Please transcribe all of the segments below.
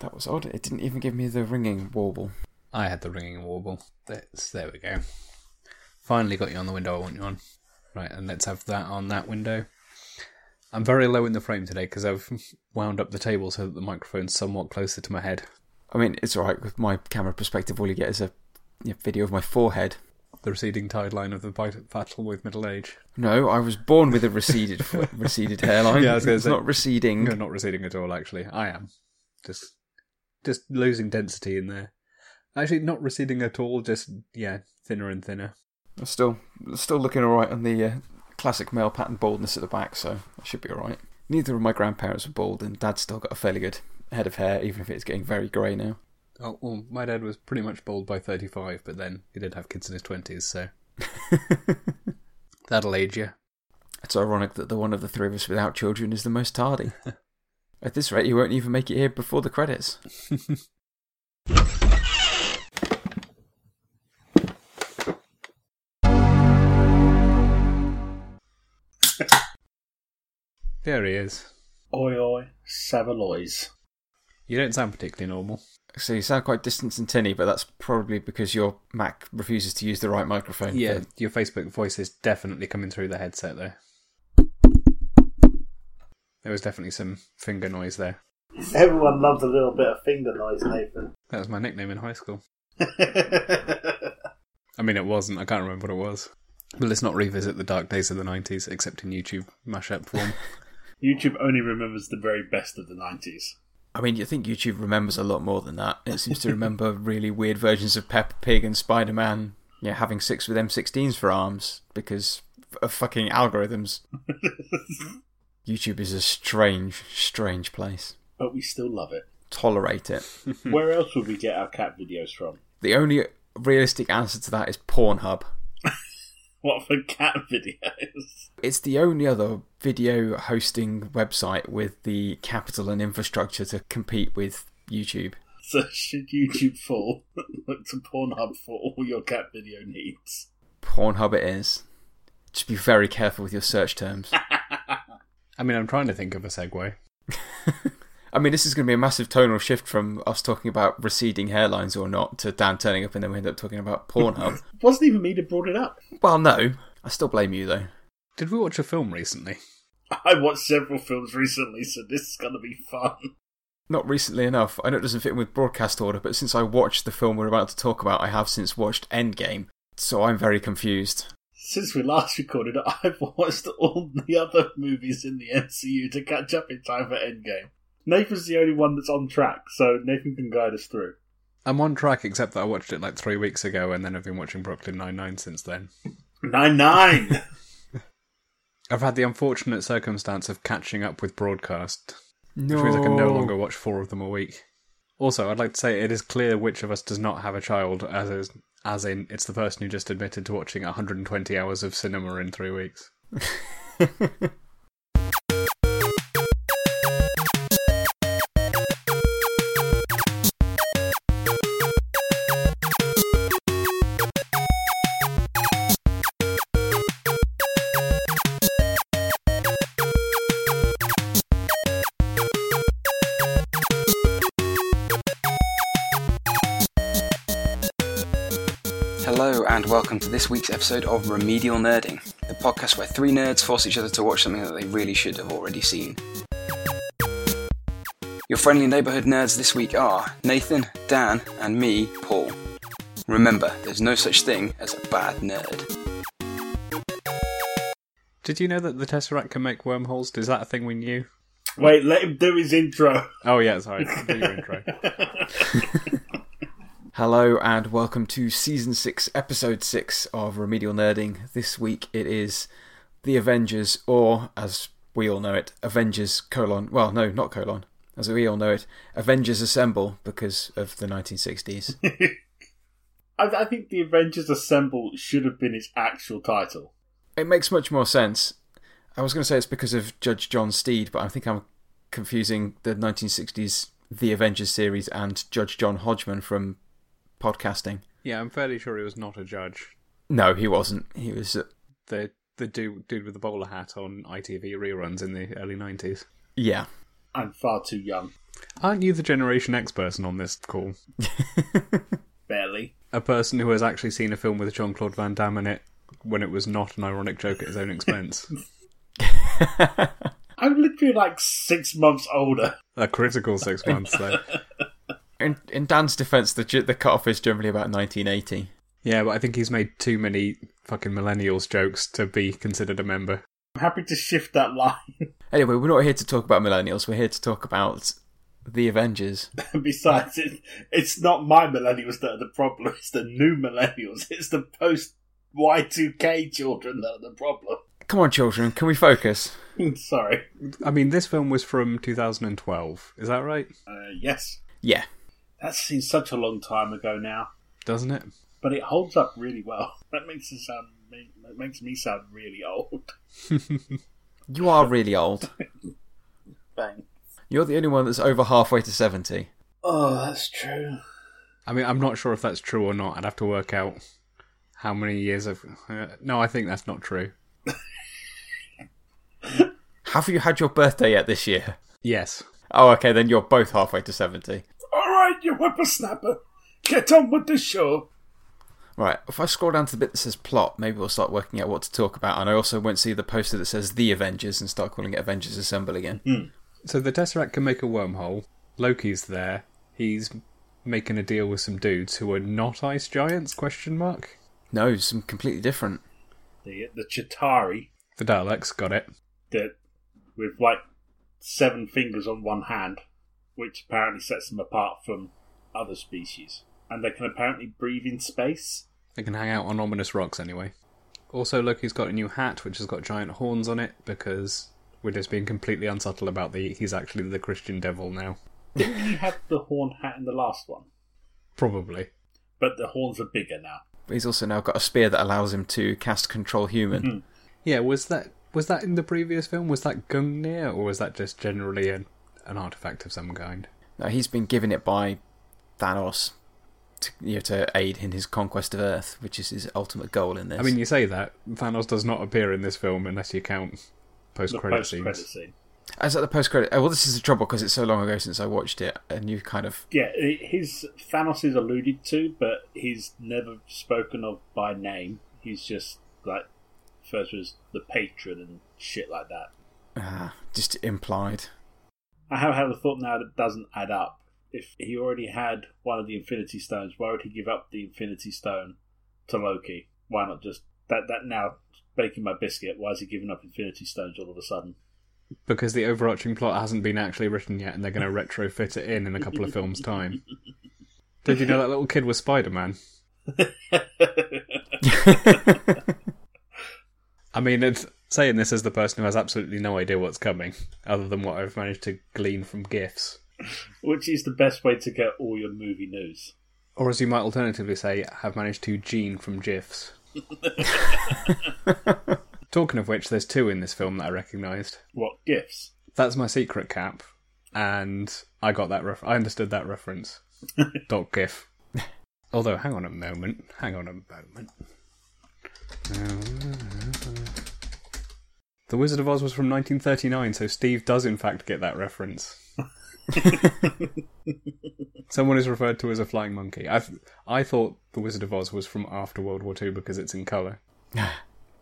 That was odd. It didn't even give me the ringing warble. I had the ringing warble. That's, there we go. Finally got you on the window I want you on. Right, and let's have that on that window. I'm very low in the frame today because I've wound up the table so that the microphone's somewhat closer to my head. I mean, it's alright with my camera perspective. All you get is a you know, video of my forehead. The receding tide line of the battle with middle age. No, I was born with a receded receded hairline. Yeah, I was gonna it's say- not receding. No, not receding at all. Actually, I am just just losing density in there. Actually, not receding at all. Just yeah, thinner and thinner. Still still looking alright on the uh, classic male pattern baldness at the back, so I should be alright. Neither of my grandparents were bald, and Dad's still got a fairly good head of hair, even if it's getting very grey now. Oh well, my dad was pretty much bald by thirty-five, but then he did have kids in his twenties, so that'll age you. It's ironic that the one of the three of us without children is the most tardy. At this rate, you won't even make it here before the credits. There he is. Oi oi, Savaloys. You don't sound particularly normal. So you sound quite distant and tinny, but that's probably because your Mac refuses to use the right microphone. Yeah, your Facebook voice is definitely coming through the headset though. There was definitely some finger noise there. Everyone loves a little bit of finger noise, Nathan. That was my nickname in high school. I mean, it wasn't. I can't remember what it was. But let's not revisit the dark days of the 90s, except in YouTube mashup form. YouTube only remembers the very best of the 90s. I mean, you think YouTube remembers a lot more than that. It seems to remember really weird versions of Peppa Pig and Spider Man, yeah, having sex with M16s for arms because of fucking algorithms. YouTube is a strange, strange place. But we still love it. Tolerate it. Where else would we get our cat videos from? The only realistic answer to that is Pornhub. What for cat videos? It's the only other video hosting website with the capital and infrastructure to compete with YouTube. So should YouTube fall, look to Pornhub for all your cat video needs. Pornhub it is. Just be very careful with your search terms. I mean, I'm trying to think of a segue. I mean, this is going to be a massive tonal shift from us talking about receding hairlines or not to Dan turning up and then we end up talking about Pornhub. It wasn't even me that brought it up. well, no. I still blame you, though. Did we watch a film recently? I watched several films recently, so this is going to be fun. Not recently enough. I know it doesn't fit in with broadcast order, but since I watched the film we're about to talk about, I have since watched Endgame. So I'm very confused. Since we last recorded, I've watched all the other movies in the MCU to catch up in time for Endgame. Nathan's the only one that's on track, so Nathan can guide us through. I'm on track, except that I watched it like three weeks ago, and then I've been watching Brooklyn Nine-Nine since then. Nine nine. I've had the unfortunate circumstance of catching up with broadcast, No. which means I can no longer watch four of them a week. Also, I'd like to say it is clear which of us does not have a child, as is, as in it's the person who just admitted to watching 120 hours of cinema in three weeks. this week's episode of Remedial Nerding, the podcast where three nerds force each other to watch something that they really should have already seen. Your friendly neighbourhood nerds this week are Nathan, Dan, and me, Paul. Remember, there's no such thing as a bad nerd. Did you know that the Tesseract can make wormholes? Is that a thing we knew? Wait, let him do his intro. Oh yeah, sorry. Do your intro. Hello and welcome to season 6, episode 6 of Remedial Nerding. This week it is The Avengers, or as we all know it, Avengers colon, well, no, not colon, as we all know it, Avengers Assemble because of the 1960s. I, I think the Avengers Assemble should have been its actual title. it makes much more sense. I was going to say it's because of Judge John Steed, but I think I'm confusing the 1960s The Avengers series and Judge John Hodgman from podcasting. Yeah, I'm fairly sure he was not a judge. No, he wasn't. He was. Uh, The the dude, dude with the bowler hat on ITV reruns in the early 90s. yeah. I'm far too young. Aren't you the Generation X person on this call? Barely. A person who has actually seen a film with Jean Claude Van Damme in it when it was not an ironic joke at his own expense. I'm literally like six months older. a critical six months, though. In, in Dan's defense, the the cutoff is generally about 1980. Yeah, but I think he's made too many fucking millennials jokes to be considered a member. I'm happy to shift that line. Anyway, we're not here to talk about millennials. We're here to talk about the Avengers. Besides, it, it's not my millennials that are the problem. It's the new millennials. It's the post Y2K children that are the problem. Come on, children, can we focus? Sorry. I mean, this film was from 2012. Is that right? Uh, yes. Yeah. That seems such a long time ago now, Doesn't it? but it holds up really well. That makes it sound. That makes me sound really old. You are really old. Bang. You're the only one that's over halfway to 70. Oh, that's true. I mean, I'm not sure if that's true or not. I'd have to work out how many years of. Uh, no, I think that's not true. Have you had your birthday yet this year? Yes. Oh, okay, then you're both halfway to 70. All right, you whippersnapper, get on with the show. Right, if I scroll down to the bit that says plot, maybe we'll start working out what to talk about. And I also won't see the poster that says The Avengers and start calling it Avengers Assemble again. Hmm. So the Tesseract can make a wormhole. Loki's there. He's making a deal with some dudes who are not ice giants? Question mark. No, some completely different. The the Chitauri The Daleks got it. that with like seven fingers on one hand, which apparently sets them apart from other species, and they can apparently breathe in space. They can hang out on ominous rocks anyway. Also, Loki's got a new hat which has got giant horns on it because we're just being completely unsubtle about the he's actually the Christian devil now. Didn't he have the horn hat in the last one? Probably. But the horns are bigger now. But he's also now got a spear that allows him to cast Control Human. Hmm. Yeah, was that was that in the previous film? Was that Gungnir or was that just generally an, an artifact of some kind? Now, he's been given it by Thanos to, you know, to aid in his conquest of Earth, which is his ultimate goal in this. I mean, you say that Thanos does not appear in this film unless you count post-credit scenes. scene. As at the post credit, oh, well, this is the trouble because it's so long ago since I watched it, and you kind of Yeah, his Thanos is alluded to, but he's never spoken of by name. He's just like first was the patron and shit like that. uh, just implied. I have had a thought now that doesn't add up. If he already had one of the Infinity Stones, why would he give up the Infinity Stone to Loki? Why not just that? That now baking my biscuit. Why is he giving up Infinity Stones all of a sudden? Because the overarching plot hasn't been actually written yet, and they're going to retrofit it in in a couple of films' time. Did you know that little kid was Spider Man? I mean, it's saying this as the person who has absolutely no idea what's coming, other than what I've managed to glean from GIFs. Which is the best way to get all your movie news? Or as you might alternatively say, have managed to gene from GIFs. Talking of which, there's two in this film that I recognised. What GIFs? That's my secret cap, and I got that. Ref- I understood that reference. Dot GIF. Although, hang on a moment. Hang on a moment. The Wizard of Oz was from 1939, so Steve does in fact get that reference. Someone is referred to as a flying monkey. I I thought The Wizard of Oz was from after World War II because it's in colour.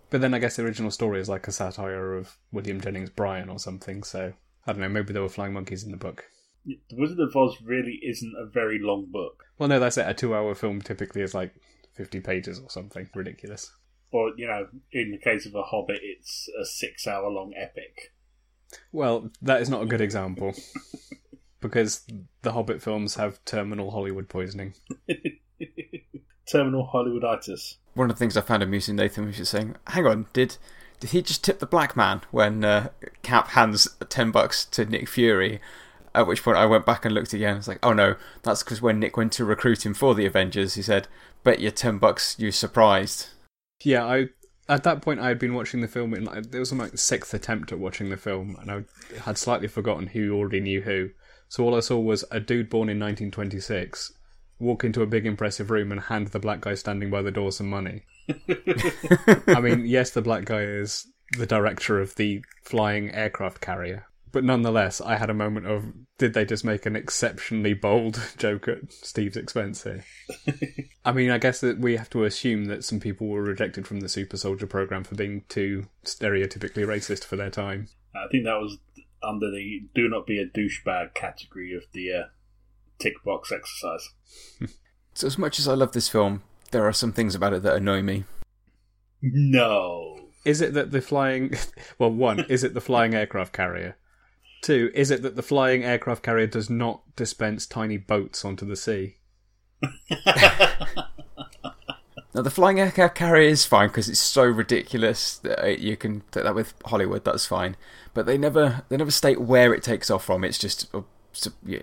But then I guess the original story is like a satire of William Jennings Bryan or something, so I don't know, maybe there were flying monkeys in the book. The Wizard of Oz really isn't a very long book. Well, no, that's it. A two hour film typically is like 50 pages or something. Ridiculous. Or, you know, in the case of a Hobbit, it's a six hour long epic. Well, that is not a good example. because the Hobbit films have terminal Hollywood poisoning. Terminal Hollywooditis. One of the things I found amusing, Nathan, was just saying, "Hang on, did did he just tip the black man when uh, Cap hands ten bucks to Nick Fury?" At which point I went back and looked again. It's like, oh no, that's because when Nick went to recruit him for the Avengers, he said, "Bet you ten bucks you surprised." Yeah, I at that point I had been watching the film in like it was my sixth attempt at watching the film, and I had slightly forgotten who already knew who. So all I saw was a dude born in 1926 walk into a big impressive room and hand the black guy standing by the door some money. I mean, yes, the black guy is the director of the flying aircraft carrier, But nonetheless, I had a moment of did they just make an exceptionally bold joke at Steve's expense here? I mean, I guess that we have to assume that some people were rejected from the Super Soldier program for being too stereotypically racist for their time. I think that was under the "do not be a douchebag" category of the uh, tick box exercise. So, as much as I love this film, there are some things about it that annoy me. No. Is it that the flying. Well, one, is it the flying aircraft carrier? Two, is it that the flying aircraft carrier does not dispense tiny boats onto the sea? Now, the flying aircraft carrier is fine because it's so ridiculous that uh, you can take that with Hollywood. That's fine, but they never they never state where it takes off from. It's just uh,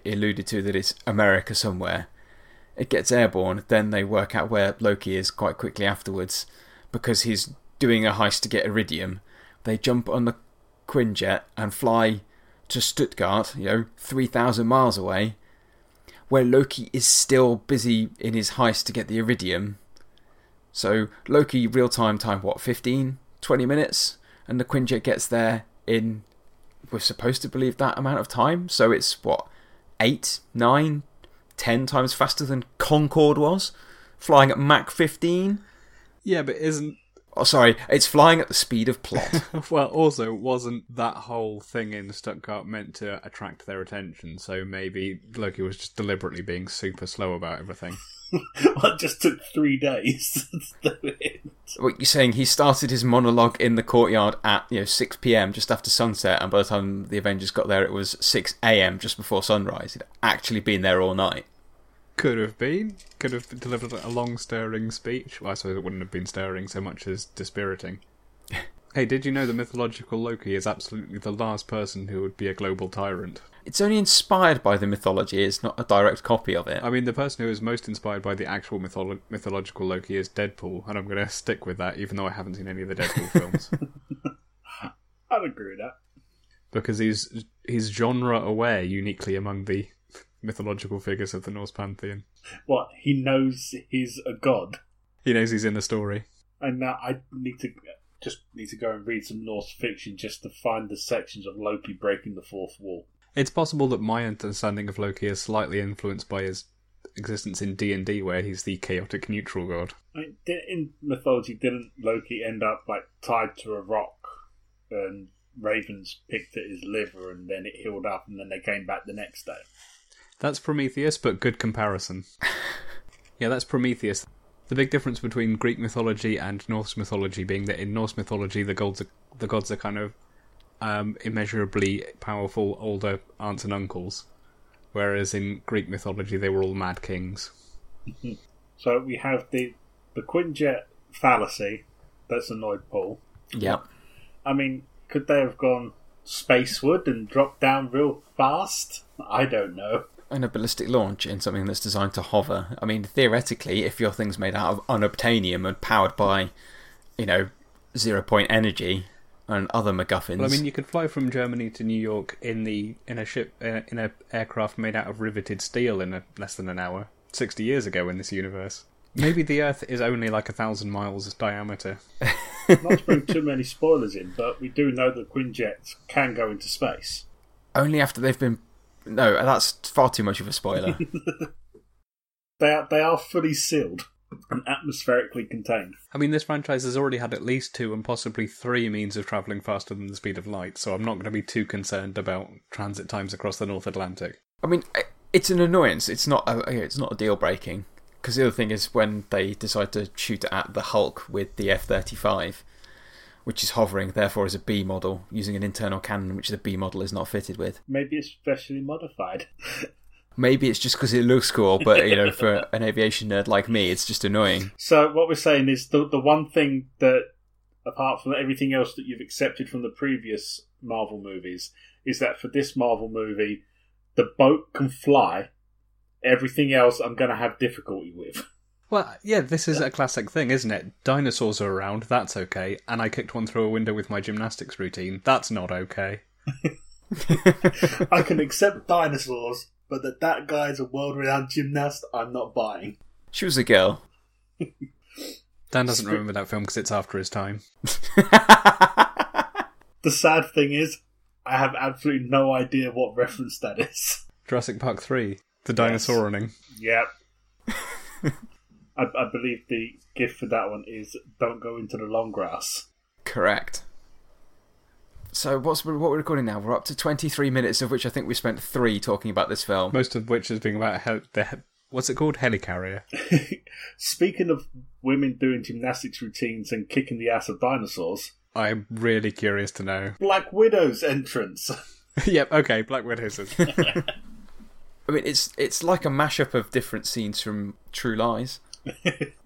alluded to that it's America somewhere. It gets airborne, then they work out where Loki is quite quickly afterwards because he's doing a heist to get iridium. They jump on the Quinjet and fly to Stuttgart, you know, three thousand miles away, where Loki is still busy in his heist to get the iridium. So Loki real time time what 15 20 minutes and the Quinjet gets there in we're supposed to believe that amount of time so it's what 8 9 10 times faster than Concorde was flying at Mach 15 Yeah, but isn't. oh sorry it's flying at the speed of plot Well, also, wasn't that whole thing in Stuttgart meant to attract their attention? So maybe Loki was just deliberately being super slow about everything. well, it just took three days to do it. what you're saying he started his monologue in the courtyard at you know 6 p.m. just after sunset and by the time the Avengers got there it was 6 a.m. just before sunrise he'd actually been there all night Could have been. Could have delivered a long, stirring speech. Well, I suppose it wouldn't have been stirring so much as dispiriting. hey, did you know the mythological Loki is absolutely the last person who would be a global tyrant? It's only inspired by the mythology, it's not a direct copy of it. I mean, the person who is most inspired by the actual mytholo- mythological Loki is Deadpool, and I'm going to stick with that, even though I haven't seen any of the Deadpool films, I'd agree with that. because he's he's genre aware uniquely among the mythological figures of the Norse pantheon. What he knows he's a god, He knows he's in the story. and now I need to just need to go and read some Norse fiction just to find the sections of Loki breaking the fourth wall. It's possible that my understanding of Loki is slightly influenced by his existence in D and D, where he's the chaotic neutral god. I mean, in mythology, didn't Loki end up like tied to a rock, and ravens picked at his liver, and then it healed up, and then they came back the next day? That's Prometheus, but good comparison. yeah, that's Prometheus. The big difference between Greek mythology and Norse mythology being that in Norse mythology the gods are, the gods are kind of um, immeasurably powerful older aunts and uncles, whereas in Greek mythology they were all mad kings. So we have the the Quinjet fallacy that's annoyed Paul. Yep. I mean, could they have gone spaceward and dropped down real fast? I don't know. And a ballistic launch in something that's designed to hover. I mean, theoretically, if your thing's made out of unobtainium and powered by, you know, zero point energy and other MacGuffins. Well, I mean, you could fly from Germany to New York in the in a ship uh, in a aircraft made out of riveted steel in a, less than an hour. Sixty years ago in this universe, maybe the Earth is only like a thousand miles diameter. Not to bring too many spoilers in, but we do know that Quinjets can go into space. Only after they've been. No, that's far too much of a spoiler. They are, they are fully sealed and atmospherically contained. I mean, this franchise has already had at least two and possibly three means of travelling faster than the speed of light, so I'm not going to be too concerned about transit times across the North Atlantic. I mean, it's an annoyance. It's not. A, it's not a deal breaking. Because the other thing is when they decide to shoot at the Hulk with the F thirty five, which is hovering, therefore is a B model using an internal cannon, which the B model is not fitted with. Maybe it's specially modified. Maybe it's just because it looks cool, but you know, for an aviation nerd like me, it's just annoying. So what we're saying is the the one thing that, apart from everything else that you've accepted from the previous Marvel movies, is that for this Marvel movie, the boat can fly. Everything else, I'm going to have difficulty with. Well, yeah, this is a classic thing, isn't it? Dinosaurs are around, that's okay, and I kicked one through a window with my gymnastics routine, that's not okay. I can accept dinosaurs, but that that guy's a world-renowned gymnast, I'm not buying. She was a girl. Dan doesn't remember that film because it's after his time. The sad thing is, I have absolutely no idea what reference that is. Jurassic Park 3, the dinosaur running. Yep. I, I believe the gift for that one is don't go into the long grass. Correct. So what's what we're recording now? We're up to 23 minutes, of which I think we spent three talking about this film. Most of which is being about hel- the what's it called? Helicarrier. Speaking of women doing gymnastics routines and kicking the ass of dinosaurs, I'm really curious to know. Black Widow's entrance. yep, okay, Black Widow's. I mean, it's it's like a mashup of different scenes from True Lies.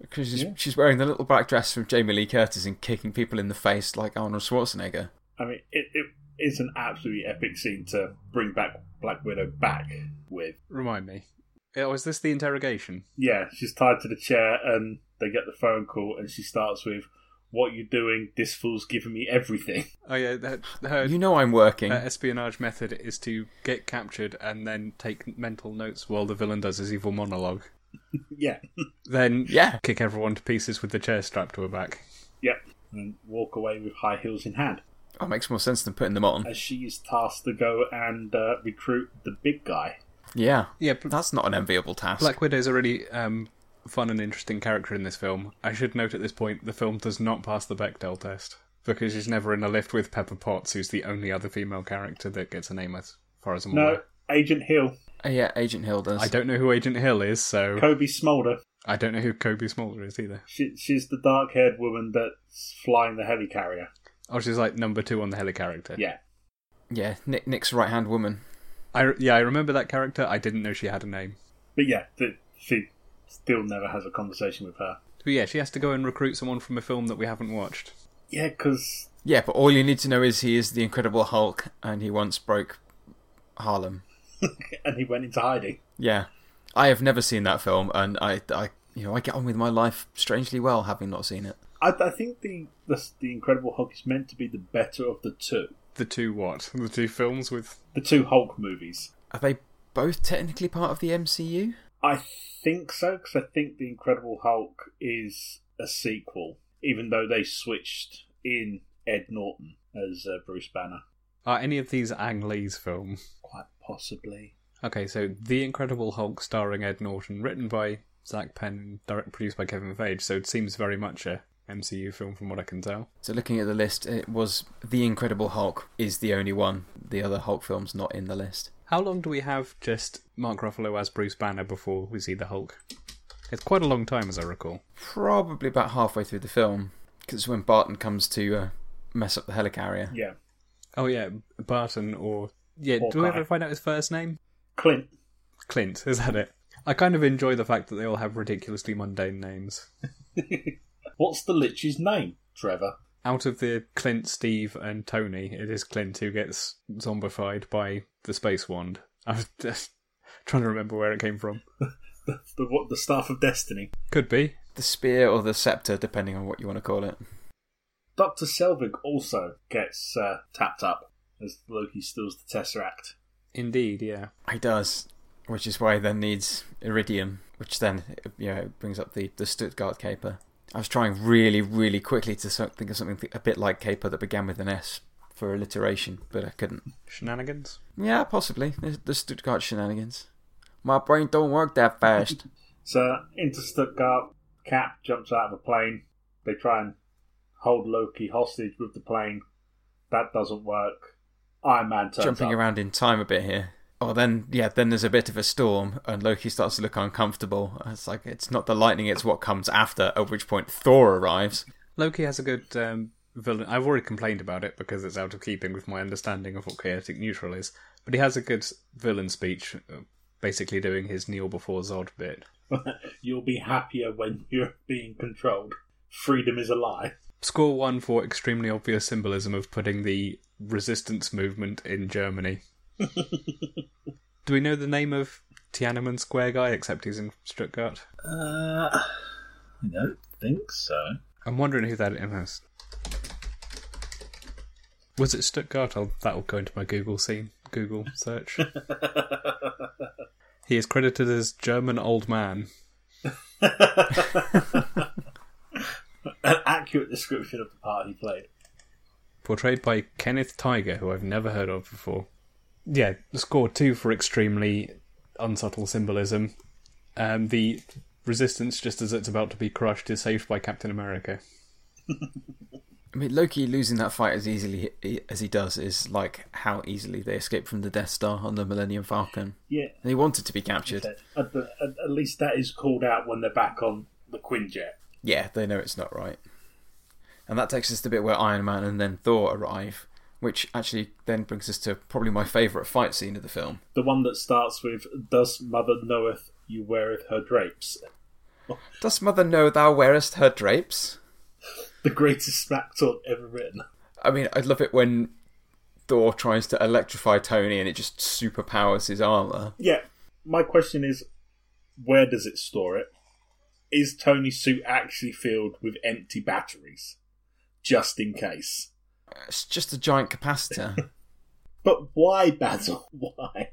Because she's, Yeah. she's wearing the little black dress from Jamie Lee Curtis and kicking people in the face like Arnold Schwarzenegger. I mean, it, it is an absolutely epic scene to bring back Black Widow back with. Remind me. Oh, is this the interrogation? Yeah, she's tied to the chair and they get the phone call and she starts with, What you doing? This fool's giving me everything. Oh yeah, that, her You know I'm working. her espionage method is to get captured and then take mental notes while the villain does his evil monologue. yeah. Then Yeah. kick everyone to pieces with the chair strapped to her back. Yep. And walk away with high heels in hand. Oh, makes more sense than putting them on. As she is tasked to go and uh, recruit the big guy. Yeah. Yeah, but That's not an enviable task. Black Widow's a really um, fun and interesting character in this film. I should note at this point the film does not pass the Bechdel test because she's never in a lift with Pepper Potts, who's the only other female character that gets a name as far as I'm No, aware. Agent Hill, Uh, yeah, Agent Hill does. I don't know who Agent Hill is, so Cobie Smulders. I don't know who Cobie Smulders is either. She, she's the dark haired woman that's flying the helicarrier. Oh, she's like number two on the helicarrier. Yeah. Yeah, Nick, Nick's right hand woman. I, yeah, I remember that character. I didn't know she had a name. But yeah, th- she still never has a conversation with her. But yeah, she has to go and recruit someone from a film that we haven't watched. Yeah, because Yeah, but all you need to know is he is the Incredible Hulk and he once broke Harlem. and he went into hiding. Yeah, I have never seen that film, and I, I, you know, I get on with my life strangely well having not seen it. I, I think the, the the Incredible Hulk is meant to be the better of the two, The two what? The two films with. the two Hulk movies. Are they both technically part of the MCU? I think so because I think the Incredible Hulk is a sequel, even though they switched in Ed Norton as uh, Bruce Banner. Are any of these Ang Lee's films? Quite possibly. Okay, so The Incredible Hulk starring Ed Norton, written by Zak Penn, direct produced by Kevin Feige, so it seems very much a MCU film from what I can tell. So looking at the list, it was the Incredible Hulk is the only one. The other Hulk films not in the list. How long do we have just Mark Ruffalo as Bruce Banner before we see the Hulk? It's quite a long time, as I recall. Probably about halfway through the film, because when Barton comes to uh, mess up the helicarrier. Yeah. Oh yeah, Barton or yeah. Do we ever find out his first name? Clint. Clint. Is that it? I kind of enjoy the fact that they all have ridiculously mundane names. What's the Lich's name, Trevor? Out of the Clint, Steve, and Tony, it is Clint who gets zombified by the space wand. I was just trying to remember where it came from. The, the what? The Staff of Destiny. Could be. The spear or the scepter, depending on what you want to call it. Doctor Selvig also gets uh, tapped up as Loki steals the Tesseract. Indeed, yeah. He does, which is why he then needs iridium, which then you know brings up the the Stuttgart caper. I was trying really, really quickly to think of something a bit like caper that began with an S for alliteration, but I couldn't. Shenanigans? Yeah, possibly the, the Stuttgart shenanigans. My brain don't work that fast. So into Stuttgart, Cap jumps out of a plane. They try and hold Loki hostage with the plane. That doesn't work. Iron Man turns Jumping up. around in time a bit here. Oh, then yeah, then there's a bit of a storm, and Loki starts to look uncomfortable. It's like it's not the lightning; it's what comes after. At which point Thor arrives. Loki has a good um, villain. I've already complained about it because it's out of keeping with my understanding of what chaotic neutral is. But he has a good villain speech, uh, basically doing his kneel before Zod bit. You'll be happier when you're being controlled. Freedom is a lie. Score one for extremely obvious symbolism of putting the resistance movement in Germany. Do we know the name of Tiananmen Square guy, except he's in Stuttgart? Uh, I don't think so. I'm wondering who that is. Was it Stuttgart? I'll, that'll go into my Google scene, Google search. he is credited as German old man. An accurate description of the part he played. portrayed by Kenneth Tigar, who I've never heard of before. Yeah, score two for extremely unsubtle symbolism. Um, the resistance, just as it's about to be crushed, is saved by Captain America. I mean, Loki losing that fight as easily as he does is like how easily they escaped from the Death Star on the Millennium Falcon. Yeah, They wanted to be captured. at, the, at, at least that is called out when they're back on the Quinjet. Yeah, they know it's not right. And that takes us to the bit where Iron Man and then Thor arrive, which actually then brings us to probably my favourite fight scene of the film. The one that starts with "Does Mother knoweth you weareth her drapes?" Does mother know thou wearest her drapes? The greatest smack talk ever written. I mean, I love it when Thor tries to electrify Tony and it just superpowers his armour. Yeah, my question is, where does it store it? Is Tony's suit actually filled with empty batteries, just in case? It's just a giant capacitor. But why, Basil? Why?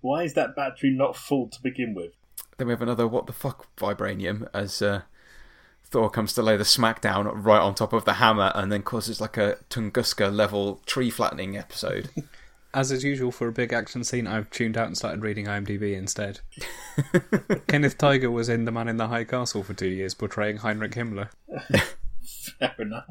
Why is that battery not full to begin with? then we have another what the fuck vibranium as uh, Thor comes to lay the smackdown right on top of the hammer and then causes like a Tunguska level tree flattening episode. As is usual for a big action scene, I've tuned out and started reading IMDb instead. Kenneth Tigar was in The Man in the High Castle for two years, portraying Heinrich Himmler. Fair enough.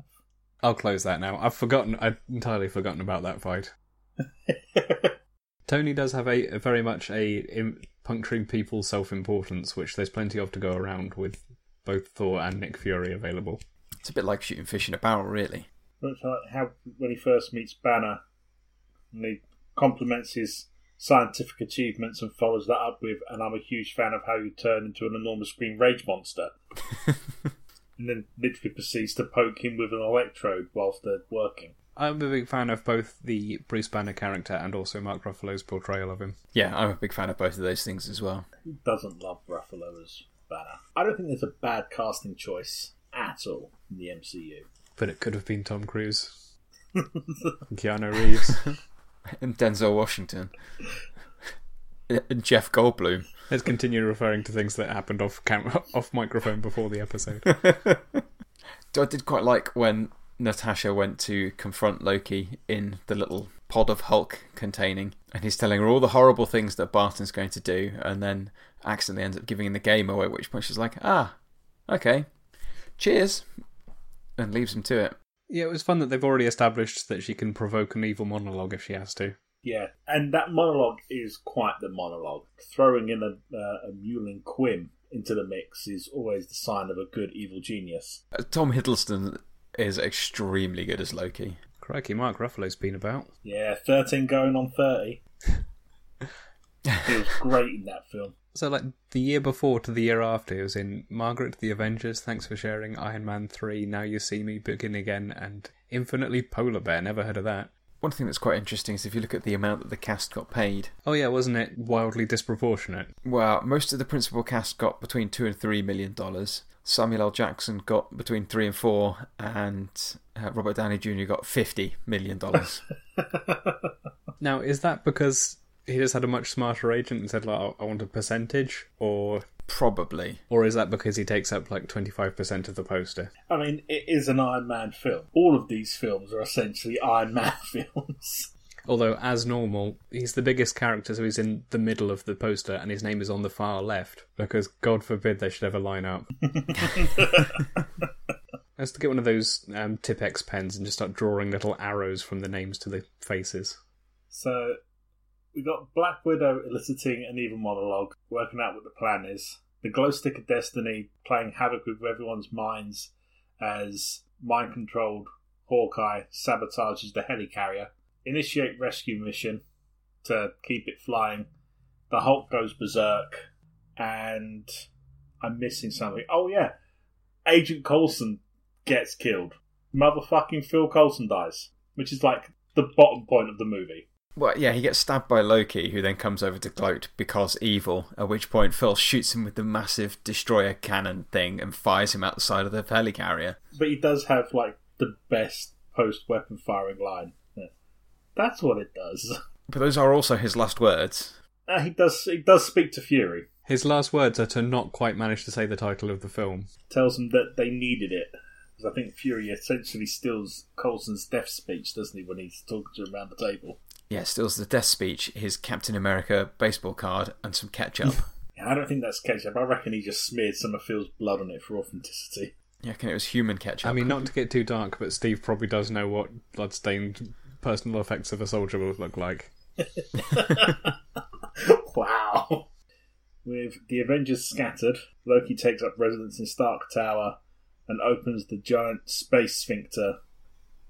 I'll close that now. I've forgotten. I've entirely forgotten about that fight. Tony does have a, a very much a in, puncturing people's self-importance, which there's plenty of to go around with both Thor and Nick Fury available. It's a bit like shooting fish in a barrel, really. Much like how when he first meets Banner, and he compliments his scientific achievements and follows that up with, "And I'm a huge fan of how you turn into an enormous green rage monster." and then literally proceeds to poke him with an electrode whilst they're working. I'm a big fan of both the Bruce Banner character and also Mark Ruffalo's portrayal of him. Yeah, I'm a big fan of both of those things as well. Who doesn't love Ruffalo as Banner? I don't think there's a bad casting choice at all in the MCU. But it could have been Tom Cruise, Keanu Reeves. And Denzel Washington. And Jeff Goldblum. Let's continue referring to things that happened off camera, off microphone before the episode. I did quite like when Natasha went to confront Loki in the little pod of Hulk containing, and he's telling her all the horrible things that Barton's going to do, and then accidentally ends up giving the game away, at which point she's like, ah, okay, cheers, and leaves him to it. Yeah, it was fun that they've already established that she can provoke an evil monologue if she has to. Yeah, and that monologue is quite the monologue. Throwing in a, uh, a Mewling Quim into the mix is always the sign of a good evil genius. Uh, Tom Hiddleston is extremely good as Loki. Crikey, Mark Ruffalo's been about. Yeah, 13 going on 30. he was great in that film. So, like, the year before to the year after, he was in Margaret, The Avengers, Thanks for Sharing, Iron Man 3, Now You See Me, Begin Again, and Infinitely Polar Bear. Never heard of that. One thing that's quite interesting is if you look at the amount that the cast got paid. Oh, yeah, wasn't it wildly disproportionate? Well, most of the principal cast got between two and three million dollars. Samuel L. Jackson got between three and four, and uh, Robert Downey Jr. got fifty million dollars. Now, is that because he just had a much smarter agent and said, like, "Oh, I want a percentage? Or Probably. or is that because he takes up, like, 25% of the poster? I mean, it is an Iron Man film. All of these films are essentially Iron Man films. Although, as normal, he's the biggest character, so he's in the middle of the poster, and his name is on the far left, because God forbid they should ever line up. Has to get one of those um, Tipp-Ex pens and just start drawing little arrows from the names to the faces. So we got Black Widow eliciting an evil monologue, working out what the plan is. The glow stick of destiny playing havoc with everyone's minds as mind controlled Hawkeye sabotages the helicarrier. Initiate rescue mission to keep it flying. The Hulk goes berserk, and I'm missing something. Oh yeah, Agent Coulson gets killed. Motherfucking Phil Coulson dies, which is like the bottom point of the movie. Well, yeah, he gets stabbed by Loki, who then comes over to gloat because evil. At which point, Phil shoots him with the massive destroyer cannon thing and fires him out the side of the helicarrier. but he does have like the best post weapon firing line. Yeah. That's what it does. But those are also his last words. Uh, he does. He does speak to Fury. His last words are to not quite manage to say the title of the film. Tells him that they needed it. Because I think Fury essentially steals Coulson's death speech, doesn't he, when he's talking to him around the table? Yeah, steals the death speech, his Captain America baseball card, and some ketchup. Yeah, I don't think that's ketchup. I reckon he just smeared some of Phil's blood on it for authenticity. yeah, I reckon it was human ketchup. I mean, not to get too dark, but Steve probably does know what bloodstained personal effects of a soldier will look like. wow. With the Avengers scattered, Loki takes up residence in Stark Tower and opens the giant space sphincter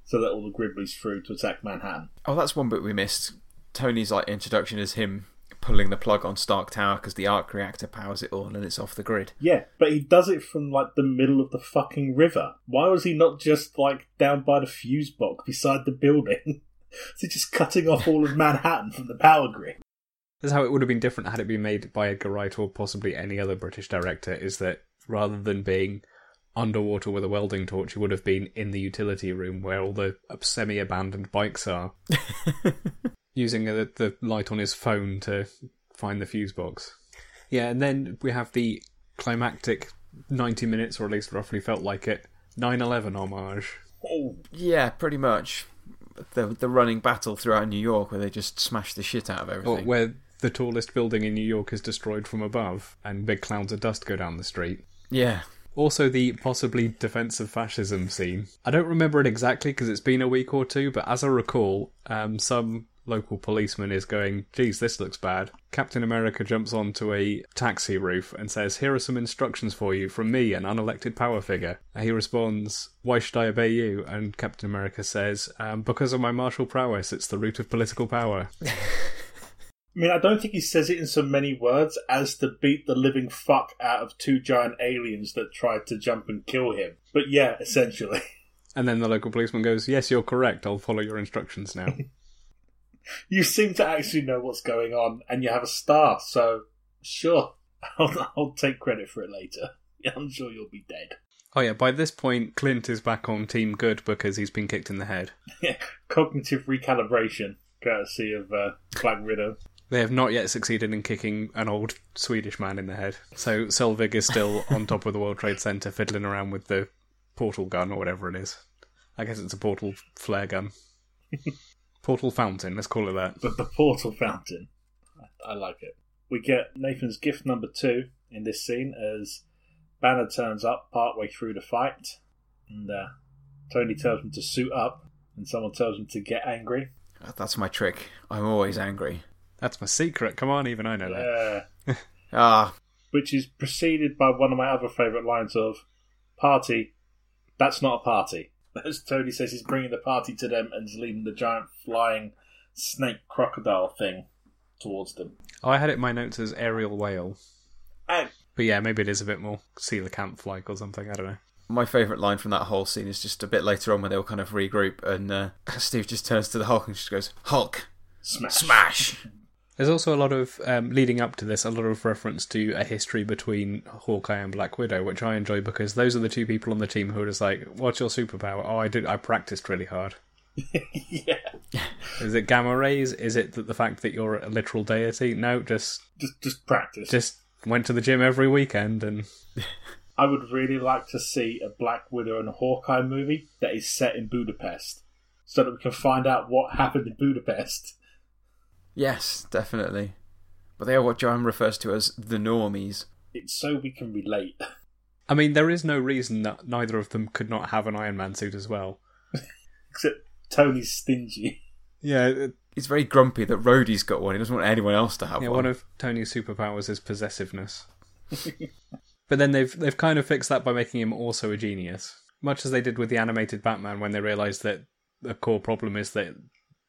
to let all the Gribblies through to attack Manhattan. Oh, that's one bit we missed. Tony's like introduction is him pulling the plug on Stark Tower because the arc reactor powers it all and it's off the grid. Yeah, but he does it from like the middle of the fucking river. Why was he not just like down by the fuse box beside the building? Is he just cutting off all of Manhattan from the power grid? That's how it would have been different had it been made by Edgar Wright or possibly any other British director. Is that rather than being underwater with a welding torch, he would have been in the utility room where all the semi-abandoned bikes are, using the, the light on his phone to find the fuse box. Yeah, and then we have the climactic ninety minutes, or at least roughly felt like it, 9/11 homage. Oh, Yeah, pretty much. The the running battle throughout New York where they just smash the shit out of Or everything. where the tallest building in New York is destroyed from above, and big clouds of dust go down the street. yeah. Also, the possibly defense of fascism scene. I don't remember it exactly because it's been a week or two, but as I recall, um, some local policeman is going, geez, this looks bad. Captain America jumps onto a taxi roof and says, Here are some instructions for you from me, an unelected power figure. He responds, Why should I obey you? And Captain America says, um, Because of my martial prowess, it's the root of political power. I mean, I don't think he says it in so many words as to beat the living fuck out of two giant aliens that tried to jump and kill him. But yeah, essentially. And then the local policeman goes, Yes, you're correct. I'll follow your instructions now. You seem to actually know what's going on, and you have a star, so sure, I'll, I'll take credit for it later. I'm sure you'll be dead. oh, yeah, by this point, Clint is back on Team Good because he's been kicked in the head. Cognitive recalibration, courtesy of uh, Black Widow. They have not yet succeeded in kicking an old Swedish man in the head. So Selvig is still on top of the World Trade Center fiddling around with the portal gun or whatever it is. I guess it's a portal flare gun. portal fountain, let's call it that. But the portal fountain. I, I like it. We get Nathan's gift number two in this scene as Banner turns up partway through the fight, and uh, Tony tells him to suit up, and someone tells him to get angry. That's my trick. I'm always angry. That's my secret. Come on, even I know that. Ah, which is preceded by one of my other favourite lines of "Party, that's not a party." As Tony says, he's bringing the party to them and is leading the giant flying snake crocodile thing towards them. Oh, I had it in my notes as aerial whale. And But yeah, maybe it is a bit more coelacanth like or something. I don't know. my favourite line from that whole scene is just a bit later on when they'll kind of regroup and uh, Steve just turns to the Hulk and just goes, Hulk, smash, smash! There's also a lot of um, leading up to this, a lot of reference to a history between Hawkeye and Black Widow, which I enjoy because those are the two people on the team who are just like, "What's your superpower?" Oh, I did. I practiced really hard. yeah, Is it gamma rays? Is it that the fact that you're a literal deity? No, just just just practice. just went to the gym every weekend and I would really like to see a Black Widow and Hawkeye movie that is set in Budapest, so that we can find out what happened in Budapest. Yes, definitely. But they are what Joanne refers to as the normies. It's so we can relate. I mean, there is no reason that neither of them could not have an Iron Man suit as well. Except Tony's stingy. Yeah, it- He's very grumpy that Rhodey's got one. He doesn't want anyone else to have yeah. one. One of Tony's superpowers is possessiveness. but then they've they've kind of fixed that by making him also a genius, much as they did with the animated Batman when they realised that the core problem is that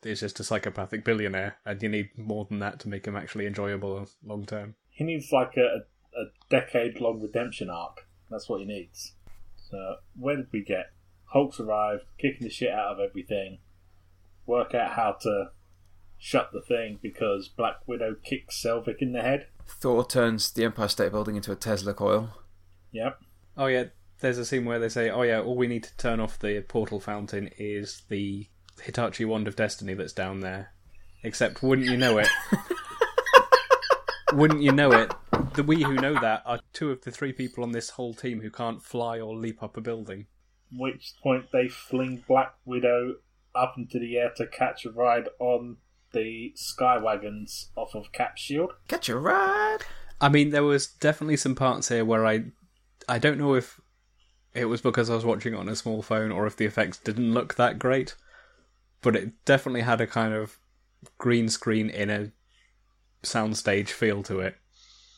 he's just a psychopathic billionaire, and you need more than that to make him actually enjoyable long term. He needs like a, a decade long redemption arc. That's what he needs. So, where did we get? Hulk's arrived, kicking the shit out of everything. Work out how to shut the thing because Black Widow kicks Selvig in the head. Thor turns the Empire State Building into a Tesla coil. Yep. Oh yeah, there's a scene where they say, "Oh yeah, all we need to turn off the portal fountain is the Hitachi wand of destiny that's down there." Except, wouldn't you know it? wouldn't you know it? The we who know that are two of the three people on this whole team who can't fly or leap up a building. which point they fling Black Widow up into the air to catch a ride on the sky wagons off of Cap shield. Catch a ride. I mean, there was definitely some parts here where I, I don't know if it was because I was watching it on a small phone or if the effects didn't look that great, but it definitely had a kind of green screen in a soundstage feel to it.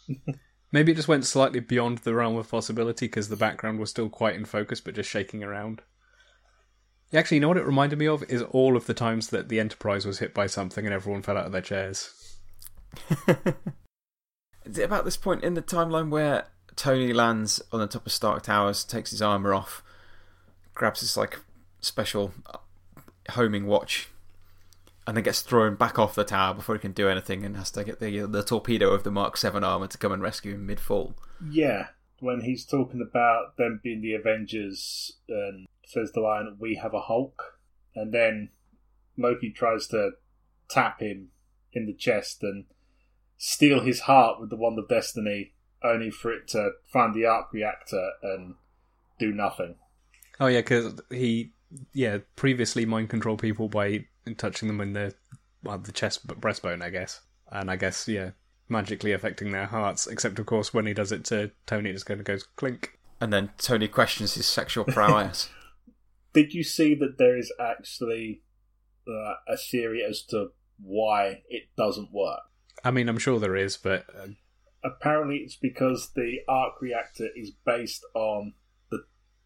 Maybe it just went slightly beyond the realm of possibility because the background was still quite in focus but just shaking around. Actually, you know what it reminded me of is all of the times that the Enterprise was hit by something and everyone fell out of their chairs. Is it about this point in the timeline where Tony lands on the top of Stark Towers, takes his armor off, grabs this like special homing watch, and then gets thrown back off the tower before he can do anything, and has to get the the torpedo of the Mark Seven armor to come and rescue him mid fall? Yeah, when he's talking about them being the Avengers and says the line, "We have a Hulk," and then Loki tries to tap him in the chest and steal his heart with the wand of destiny, only for it to find the arc reactor and do nothing. Oh yeah, because he yeah previously mind control people by touching them in the well, the chest breastbone, I guess, and I guess yeah magically affecting their hearts. Except of course when he does it to Tony, it just kind of goes clink. And then Tony questions his sexual prowess. Did you see that there is actually uh, a theory as to why it doesn't work? I mean, I'm sure there is, but uh, apparently it's because the arc reactor is based on the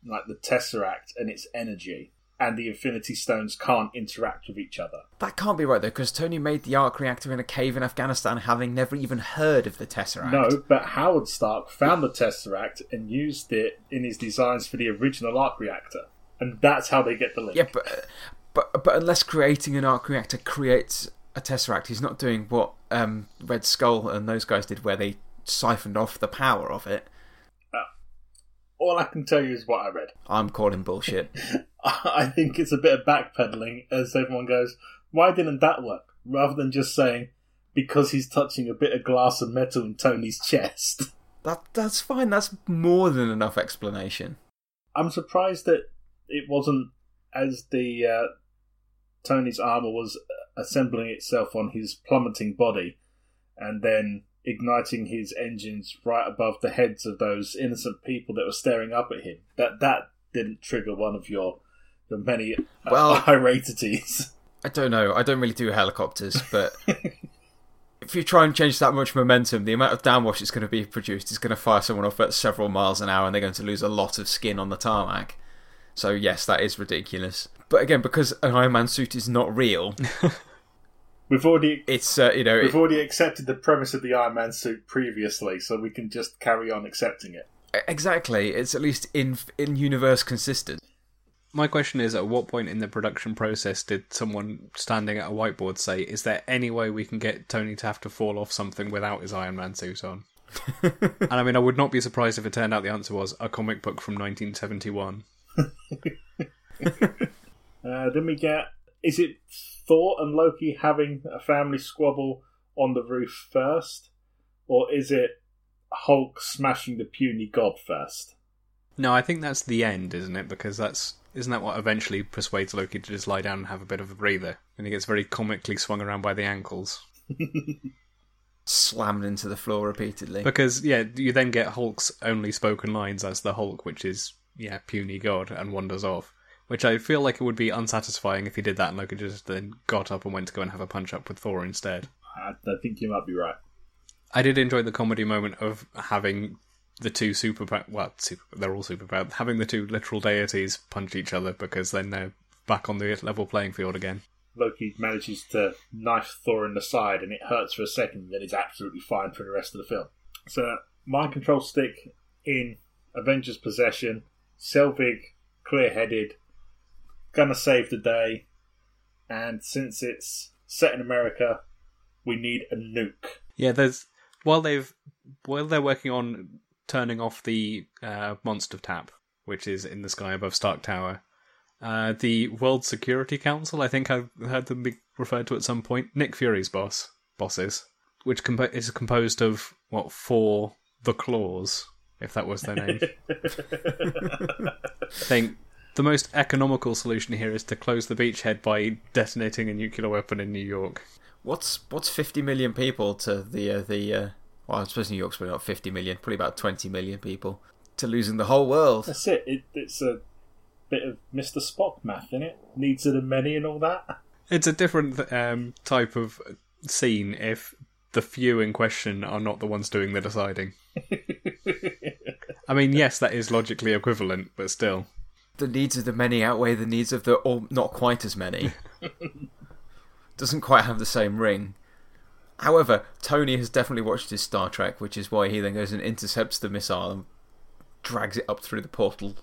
like the tesseract and its energy and the infinity stones can't interact with each other. That can't be right though because tony made the arc reactor in a cave in afghanistan having never even heard of the tesseract. No but howard stark found the tesseract and used it in his designs for the original arc reactor and that's how they get the link. Yeah but but but unless creating an arc reactor creates a tesseract he's not doing what um, red skull and those guys did where they siphoned off the power of it. Uh, all I can tell you is what I read. I'm calling bullshit. I think it's a bit of backpedaling as everyone goes, why didn't that work? Rather than just saying, because he's touching a bit of glass and metal in Tony's chest. That That's fine. That's more than enough explanation. I'm surprised that it wasn't as the uh, Tony's armor was assembling itself on his plummeting body and then igniting his engines right above the heads of those innocent people that were staring up at him. That that didn't trigger one of your the many uh, well, iratities. I don't know. I don't really do helicopters, but if you try and change that much momentum, the amount of downwash that's going to be produced is going to fire someone off at several miles an hour, and they're going to lose a lot of skin on the tarmac. So yes, that is ridiculous. But again, because an Iron Man suit is not real, We've already it's uh, you know we've it, already accepted the premise of the Iron Man suit previously, so we can just carry on accepting it. Exactly, it's at least in in universe consistent. My question is: At what point in the production process did someone standing at a whiteboard say, "Is there any way we can get Tony to have to fall off something without his Iron Man suit on?" and I mean, I would not be surprised if it turned out the answer was a comic book from 1971. uh, then we get is it Thor and Loki having a family squabble on the roof first, or is it Hulk smashing the puny god first? No, I think that's the end, isn't it? Because that's isn't that what eventually persuades Loki to just lie down and have a bit of a breather, and he gets very comically swung around by the ankles. Slammed into the floor repeatedly. Because yeah, you then get Hulk's only spoken lines as the Hulk, which is yeah, puny god, and wanders off. Which I feel like it would be unsatisfying if he did that and Loki just then got up and went to go and have a punch up with Thor instead. I, I think you might be right. I did enjoy the comedy moment of having the two super well, super, they're all super bad. Having the two literal deities punch each other because then they're back on the level playing field again. Loki manages to knife Thor in the side, and it hurts for a second, then he's absolutely fine for the rest of the film. So, mind control stick in Avengers possession, Selvig clear-headed, gonna save the day. And since it's set in America, we need a nuke. Yeah, there's while they've while they're working on turning off the uh, monster tap, which is in the sky above Stark Tower. Uh, the World Security Council, I think I've heard them be referred to at some point. Nick Fury's boss, bosses, which compo- is composed of what four the Claws, if that was their name. think The most economical solution here is to close the beachhead by detonating a nuclear weapon in New York. What's what's 50 million people to the uh, the uh, well, I suppose New York's probably not 50 million, probably about 20 million people to losing the whole world. That's it. it. It's a bit of Mr. Spock math, in it? Needs of the many and all that. It's a different um, type of scene if the few in question are not the ones doing the deciding. I mean, yes, that is logically equivalent, but still. The needs of the many outweigh the needs of the or not quite as many. Doesn't quite have the same ring. However, Tony has definitely watched his Star Trek, which is why he then goes and intercepts the missile and drags it up through the portal,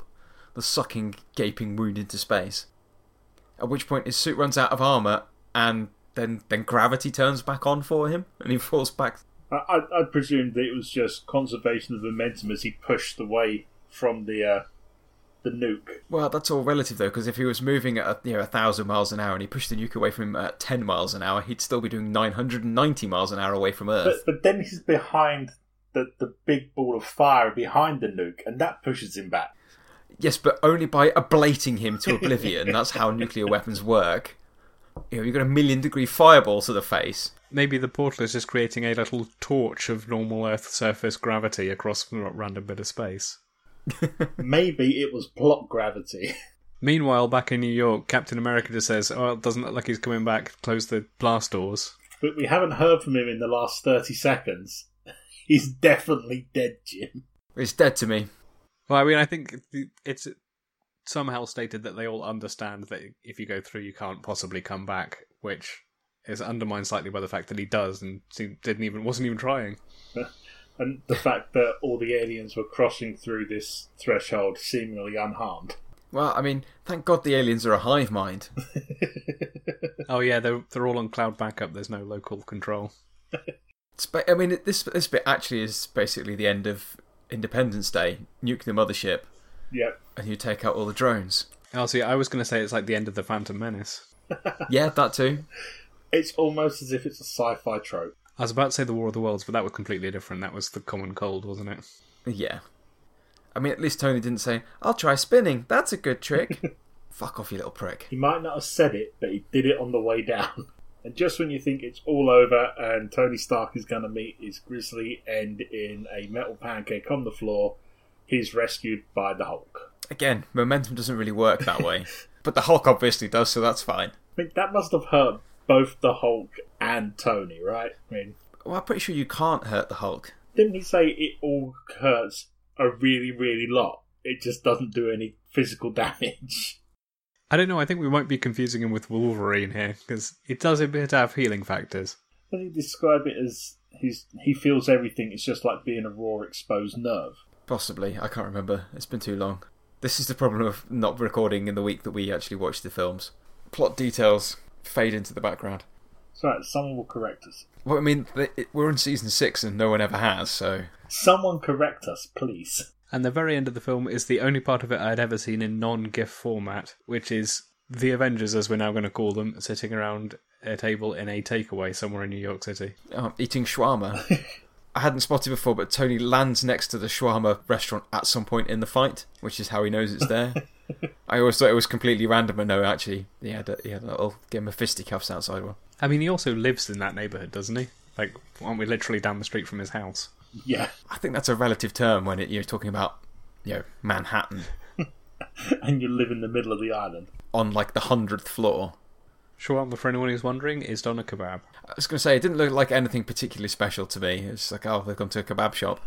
the sucking, gaping wound into space. At which point his suit runs out of armor, and then then gravity turns back on for him, and he falls back. I, I, I presumed that it was just conservation of momentum as he pushed away from the uh, the nuke. Well, that's all relative though, because if he was moving at a, you know a thousand miles an hour and he pushed the nuke away from him at ten miles an hour, he'd still be doing nine hundred and ninety miles an hour away from Earth. But, but then he's behind the, the big ball of fire behind the nuke, and that pushes him back. Yes, but only by ablating him to oblivion. That's how nuclear weapons work. You know, you've got a million degree fireball to the face. Maybe the portal is just creating a little torch of normal Earth surface gravity across a random bit of space. Maybe it was plot gravity. Meanwhile, back in New York, Captain America just says, "Oh, it doesn't look like he's coming back. Close the blast doors." But we haven't heard from him in the last 30 seconds. He's definitely dead, Jim. It's dead to me. Well, I mean, I think it's somehow stated that they all understand that if you go through, you can't possibly come back, which is undermined slightly by the fact that he does and didn't even wasn't even trying. And the fact that all the aliens were crossing through this threshold seemingly unharmed. Well, I mean, thank God the aliens are a hive mind. oh yeah, they're they're all on cloud backup. There's no local control. I mean, this this bit actually is basically the end of Independence Day. Nuke the mothership. Yep. And you take out all the drones. Oh, see, I was going to say it's like the end of the Phantom Menace. yeah, that too. It's almost as if it's a sci-fi trope. I was about to say the War of the Worlds, but that was completely different. That was the Common Cold, wasn't it? Yeah. I mean, at least Tony didn't say, "I'll try spinning. That's a good trick." Fuck off, you little prick. He might not have said it, but he did it on the way down. And just when you think it's all over and Tony Stark is going to meet his grisly end in a metal pancake on the floor, he's rescued by the Hulk. Again, momentum doesn't really work that way. but the Hulk obviously does, so that's fine. I mean, that must have hurt both the Hulk and Tony, right? I mean, well, I'm pretty sure you can't hurt the Hulk. Didn't he say it all hurts a really, really lot? It just doesn't do any physical damage. I don't know. I think we might be confusing him with Wolverine here because it does appear to have healing factors. I think describe it as he's he feels everything. It's just like being a raw, exposed nerve. Possibly. I can't remember. It's been too long. This is the problem of not recording in the week that we actually watched the films. Plot details fade into the background. Sorry, someone will correct us. Well, I mean, we're in season six and no one ever has, so. Someone correct us, please. And the very end of the film is the only part of it I'd ever seen in non GIF format, which is the Avengers, as we're now going to call them, sitting around a table in a takeaway somewhere in New York City. Oh, eating shawarma. I hadn't spotted before, but Tony lands next to the shawarma restaurant at some point in the fight, which is how he knows it's there. I always thought it was completely random, but no, actually, he had a, he had a little game of fisticuffs outside one. I mean, he also lives in that neighbourhood, doesn't he? Like, aren't we literally down the street from his house? Yeah. I think that's a relative term when it, you're talking about, you know, Manhattan. and you live in the middle of the island. On, like, the hundredth floor. Shawarma, for anyone who's wondering, is doner kebab. I was going to say, it didn't look like anything particularly special to me. It's like, oh, they've gone to a kebab shop.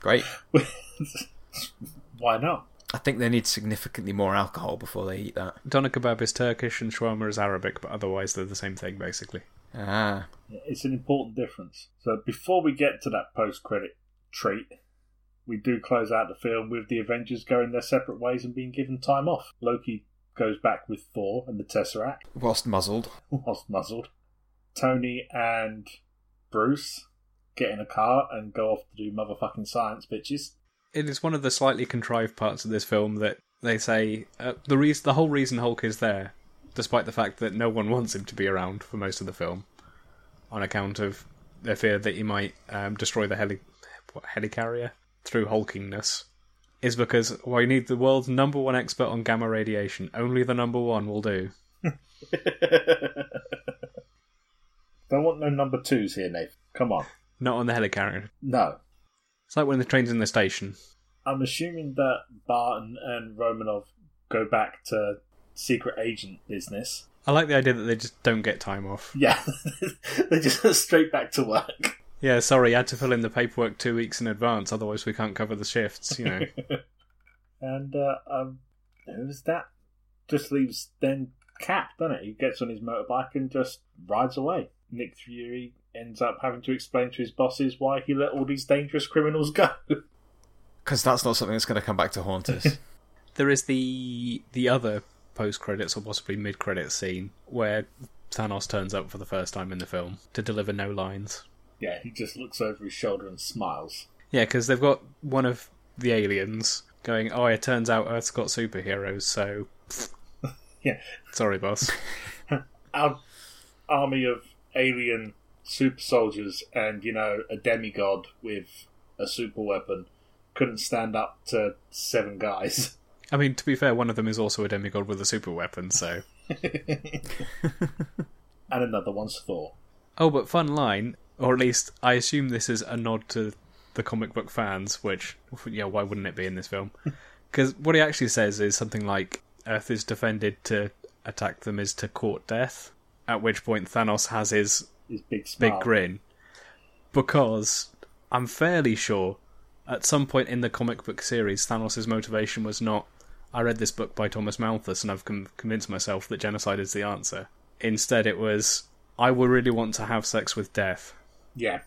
Great. Why not? I think they need significantly more alcohol before they eat that. Doner kebab is Turkish and shawarma is Arabic, but otherwise they're the same thing, basically. Ah. It's an important difference. So before we get to that post credit treat, we do close out the film with the Avengers going their separate ways and being given time off. Loki goes back with Thor and the Tesseract. Whilst muzzled. Whilst muzzled. Tony and Bruce get in a car and go off to do motherfucking science, bitches. It is one of the slightly contrived parts of this film that they say uh, the reason, the whole reason Hulk is there, despite the fact that no one wants him to be around for most of the film, on account of their fear that he might um, destroy the heli what, helicarrier through hulkingness, is because well, you need the world's number one expert on gamma radiation. Only the number one will do. Don't want no number twos here, Nathan. Come on. Not on the helicarrier. No. It's like when the train's in the station. I'm assuming that Barton and Romanov go back to secret agent business. I like the idea that they just don't get time off. Yeah. they just go straight back to work. Yeah, sorry, you had to fill in the paperwork two weeks in advance, otherwise we can't cover the shifts, you know. And uh, um, who's that? Just leaves then Cap, doesn't it? He gets on his motorbike and just rides away. Nick Fury ends up having to explain to his bosses why he let all these dangerous criminals go. Because that's not something that's going to come back to haunt us. there is the the other post credits or possibly mid credits scene where Thanos turns up for the first time in the film to deliver no lines. yeah, he just looks over his shoulder and smiles. Yeah, because they've got one of the aliens going, "Oh, it turns out Earth's got superheroes, so Yeah, sorry, boss." our army of alien super soldiers and, you know, a demigod with a super weapon couldn't stand up to seven guys. I mean, to be fair, one of them is also a demigod with a super weapon, so. and another one's Thor. Oh, but fun line, or at least I assume this is a nod to the comic book fans, which, yeah, why wouldn't it be in this film? Because what he actually says is something like Earth is defended to attack them is to court death, at which point Thanos has his His big smile. big grin. Because I'm fairly sure at some point in the comic book series, Thanos' motivation was not, I read this book by Thomas Malthus and I've com- convinced myself that genocide is the answer. Instead, it was, I would really want to have sex with Death, Yeah.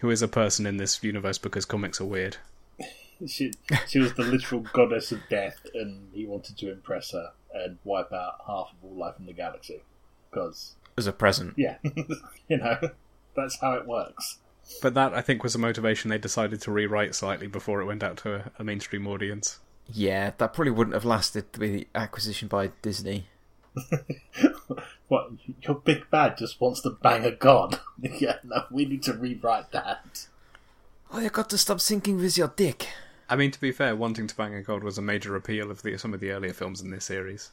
who is a person in this universe because comics are weird. She, she was the literal goddess of death, and he wanted to impress her and wipe out half of all life in the galaxy. Because, As a present. yeah, you know, that's how it works. But that, I think, was a motivation they decided to rewrite slightly before it went out to a, a mainstream audience. Yeah, that probably wouldn't have lasted with the acquisition by Disney. What, your big bad just wants to bang a god? yeah, no, we need to rewrite that. Oh, you've got to stop sinking with your dick. I mean, to be fair, wanting to bang a god was a major appeal of the, some of the earlier films in this series.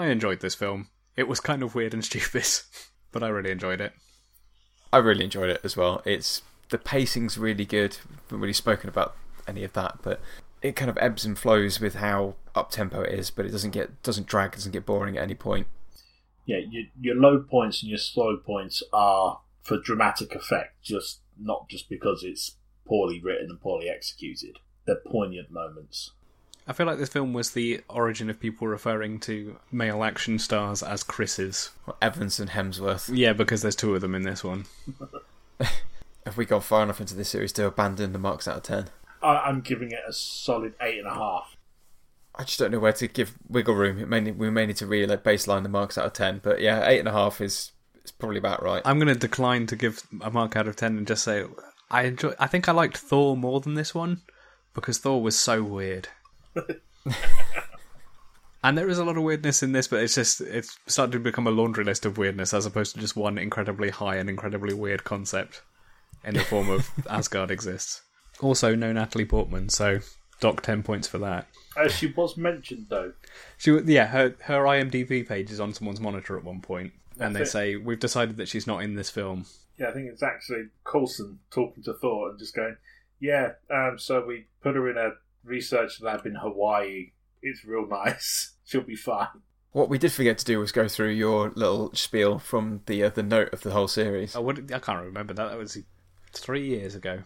I enjoyed this film. It was kind of weird and stupid, but I really enjoyed it. I really enjoyed it as well. It's the pacing's really good. We haven't really spoken about any of that, but it kind of ebbs and flows with how up tempo it is, but it doesn't get doesn't drag, doesn't get boring at any point. Yeah, your, your low points and your slow points are for dramatic effect, just not just because it's poorly written and poorly executed. They're poignant moments. I feel like this film was the origin of people referring to male action stars as Chris's. Well, Evans and Hemsworth. Yeah, because there's two of them in this one. Have we gone far enough into this series to abandon the marks out of ten? I, I'm giving it a solid eight and a half. I just don't know where to give wiggle room. It may we may need to really like baseline the marks out of ten, but yeah, eight and a half is is probably about right. I'm going to decline to give a mark out of 10 and just say I enjoy I think I liked Thor more than this one because Thor was so weird. and there is a lot of weirdness in this, but it's just it's starting to become a laundry list of weirdness as opposed to just one incredibly high and incredibly weird concept in the form of Asgard exists. Also, no Natalie Portman, so dock 10 points for that. Uh, she was mentioned though. She, yeah, her her IMDb page is on someone's monitor at one point, and they it. say we've decided that she's not in this film. Yeah, I think it's actually Coulson talking to Thor and just going, "Yeah, um, so we put her in a research lab in Hawaii. It's real nice. She'll be fine." What we did forget to do was go through your little spiel from the uh, the note of the whole series. I, would, I can't remember that. That was three years ago.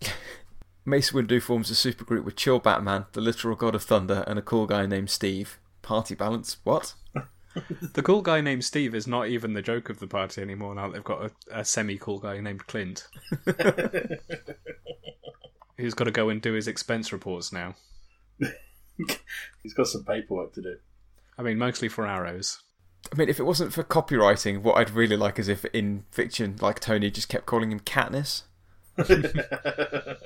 Mace Windu forms a supergroup with Chill Batman, the literal god of thunder, and a cool guy named Steve. Party balance? What? The cool guy named Steve is not even the joke of the party anymore. Now they've got a, a semi-cool guy named Clint, who's got to go and do his expense reports now. He's got some paperwork to do. I mean, mostly for arrows. I mean, if it wasn't for copywriting, what I'd really like is if in fiction, like Tony just kept calling him Katniss.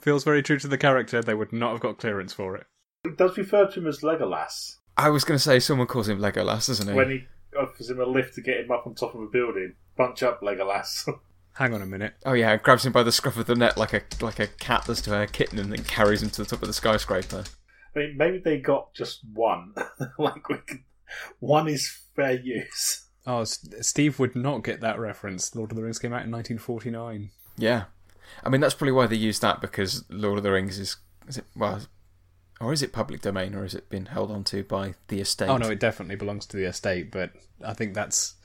Feels very true to the character. They would not have got clearance for it. He does refer to him as Legolas I was going to say someone calls him Legolas, doesn't he? when he offers him a lift to get him up on top of a building. Bunch up, Legolas. Hang on a minute. Oh yeah, grabs him by the scruff of the neck like a like a cat does to a kitten, and then carries him to the top of the skyscraper. I mean, maybe they got just one. like, we could, one is fair use. Oh, Steve would not get that reference. Lord of the Rings came out in 1949. Yeah, I mean that's probably why they used that because Lord of the Rings is is it well, or is it public domain, or is it been held onto by the estate? Oh no, it definitely belongs to the estate, but I think that's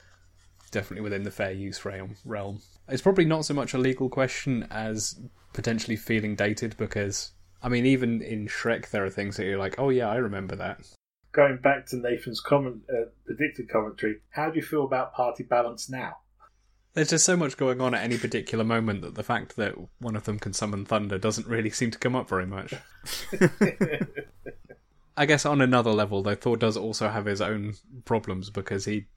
definitely within the fair use realm. Realm. It's probably not so much a legal question as potentially feeling dated because I mean, even in Shrek, there are things that you're like, oh yeah, I remember that. Going back to Nathan's comment, uh, predicted commentary, how do you feel about party balance now? There's just so much going on at any particular moment that the fact that one of them can summon thunder doesn't really seem to come up very much. I guess on another level, though, Thor does also have his own problems because he.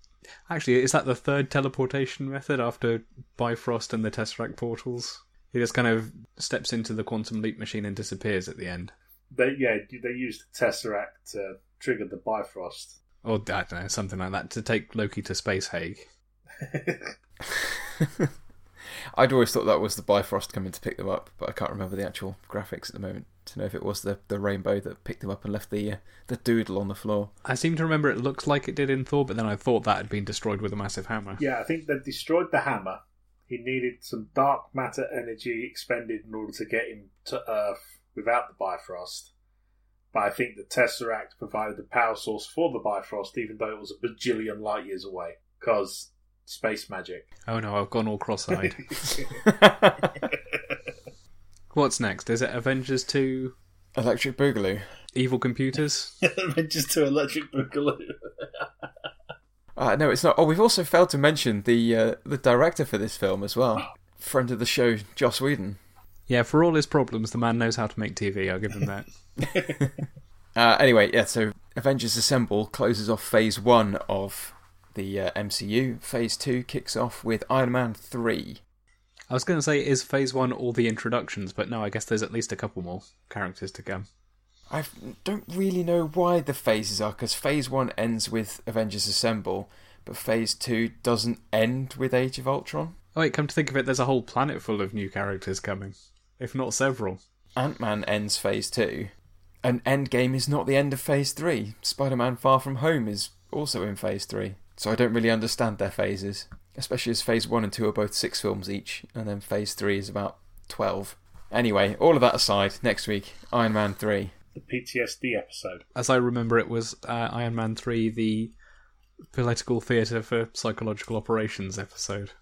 Actually, is that the third teleportation method after Bifrost and the Tesseract portals? He just kind of steps into the quantum leap machine and disappears at the end. They, yeah, they used the Tesseract to trigger the Bifrost. Or, I don't know, something like that, to take Loki to Space Hague. I'd always thought that was the Bifrost coming to pick them up, but I can't remember the actual graphics at the moment to know if it was the, the rainbow that picked him up and left the uh, the doodle on the floor. I seem to remember it looks like it did in Thor, but then I thought that had been destroyed with a massive hammer. Yeah, I think they destroyed the hammer. He needed some dark matter energy expended in order to get him to Earth without the Bifrost. But I think the Tesseract provided the power source for the Bifrost, even though it was a bajillion light years away. Because space magic. Oh no, I've gone all cross-eyed. What's next? Is it Avengers 2 Electric Boogaloo. Evil Computers? Just to Electric Boogaloo. Uh, no, it's not. Oh, we've also failed to mention the uh, the director for this film as well. Friend of the show, Joss Whedon. Yeah, for all his problems, the man knows how to make TV, I'll give him that. Uh, anyway, yeah, so Avengers Assemble closes off phase one of the uh, MCU. Phase two kicks off with Iron Man 3. I was going to say, is Phase 1 all the introductions, but no, I guess there's at least a couple more characters to come. I don't really know why the phases are, because phase one ends with Avengers Assemble, but phase two doesn't end with Age of Ultron. Oh wait, come to think of it, there's a whole planet full of new characters coming. If not several. Ant Man ends phase two, and Endgame is not the end of phase three. Spider Man Far From Home is also in phase three, so I don't really understand their phases, especially as phase one and two are both six films each, and then phase three is about 12. Anyway, all of that aside, next week, Iron Man 3. The PTSD episode. As I remember, it was uh, Iron Man 3, the political theatre for psychological operations episode.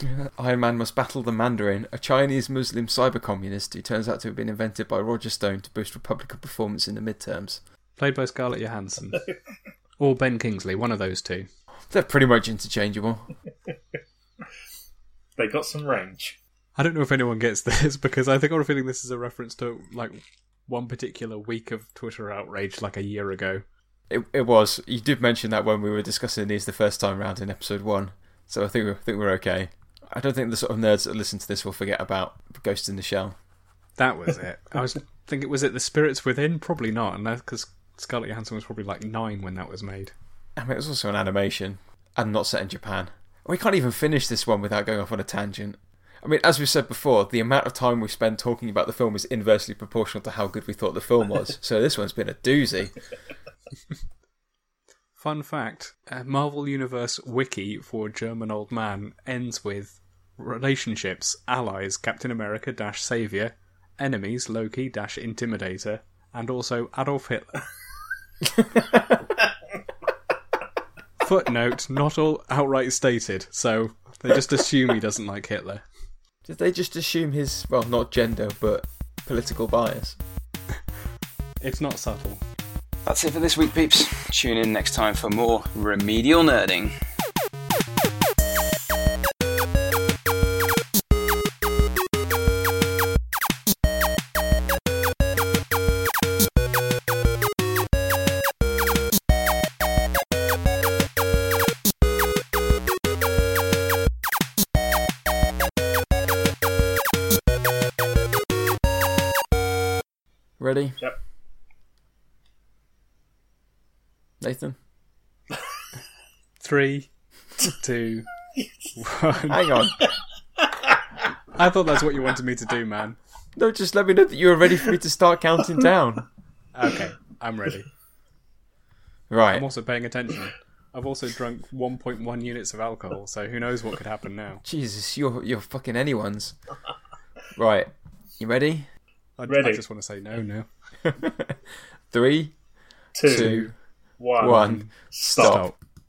Iron Man must battle the Mandarin, a Chinese Muslim cyber communist who turns out to have been invented by Roger Stone to boost Republican performance in the midterms. Played by Scarlett Johansson. or Ben Kingsley, one of those two. They're pretty much interchangeable. They got some range. I don't know if anyone gets this because I think I'm feeling this is a reference to like one particular week of Twitter outrage like a year ago. It, it was. You did mention that when we were discussing these the first time round in episode one, so I think we're, I think we're okay. I don't think the sort of nerds that listen to this will forget about Ghost in the Shell. That was it. I was thinking, was it the Spirits Within? Probably not, and because Scarlett Johansson was probably like nine when that was made. I mean, it was also an animation and not set in Japan. We can't even finish this one without going off on a tangent. I mean, as we've said before, the amount of time we spend talking about the film is inversely proportional to how good we thought the film was. so this one's been a doozy. Fun fact uh, Marvel Universe wiki for German Old Man ends with relationships, allies, Captain America dash savior, enemies, Loki dash intimidator, and also Adolf Hitler. Footnote, not all outright stated, so they just assume he doesn't like Hitler. Did they just assume his, well, not gender, but political bias? It's not subtle. That's it for this week, peeps. Tune in next time for more remedial nerding. Ready? Yep. Nathan? Three, two, one. Hang on. I thought that's what you wanted me to do, man. No, just let me know that you were ready for me to start counting down. Okay, I'm ready. Right. I'm also paying attention. I've also drunk 1.1 units of alcohol, so who knows what could happen now. Jesus, you're you're fucking anyone's. right. You ready? I, Ready. I just want to say no, no. Three, Two, two, one, one. stop. Stop.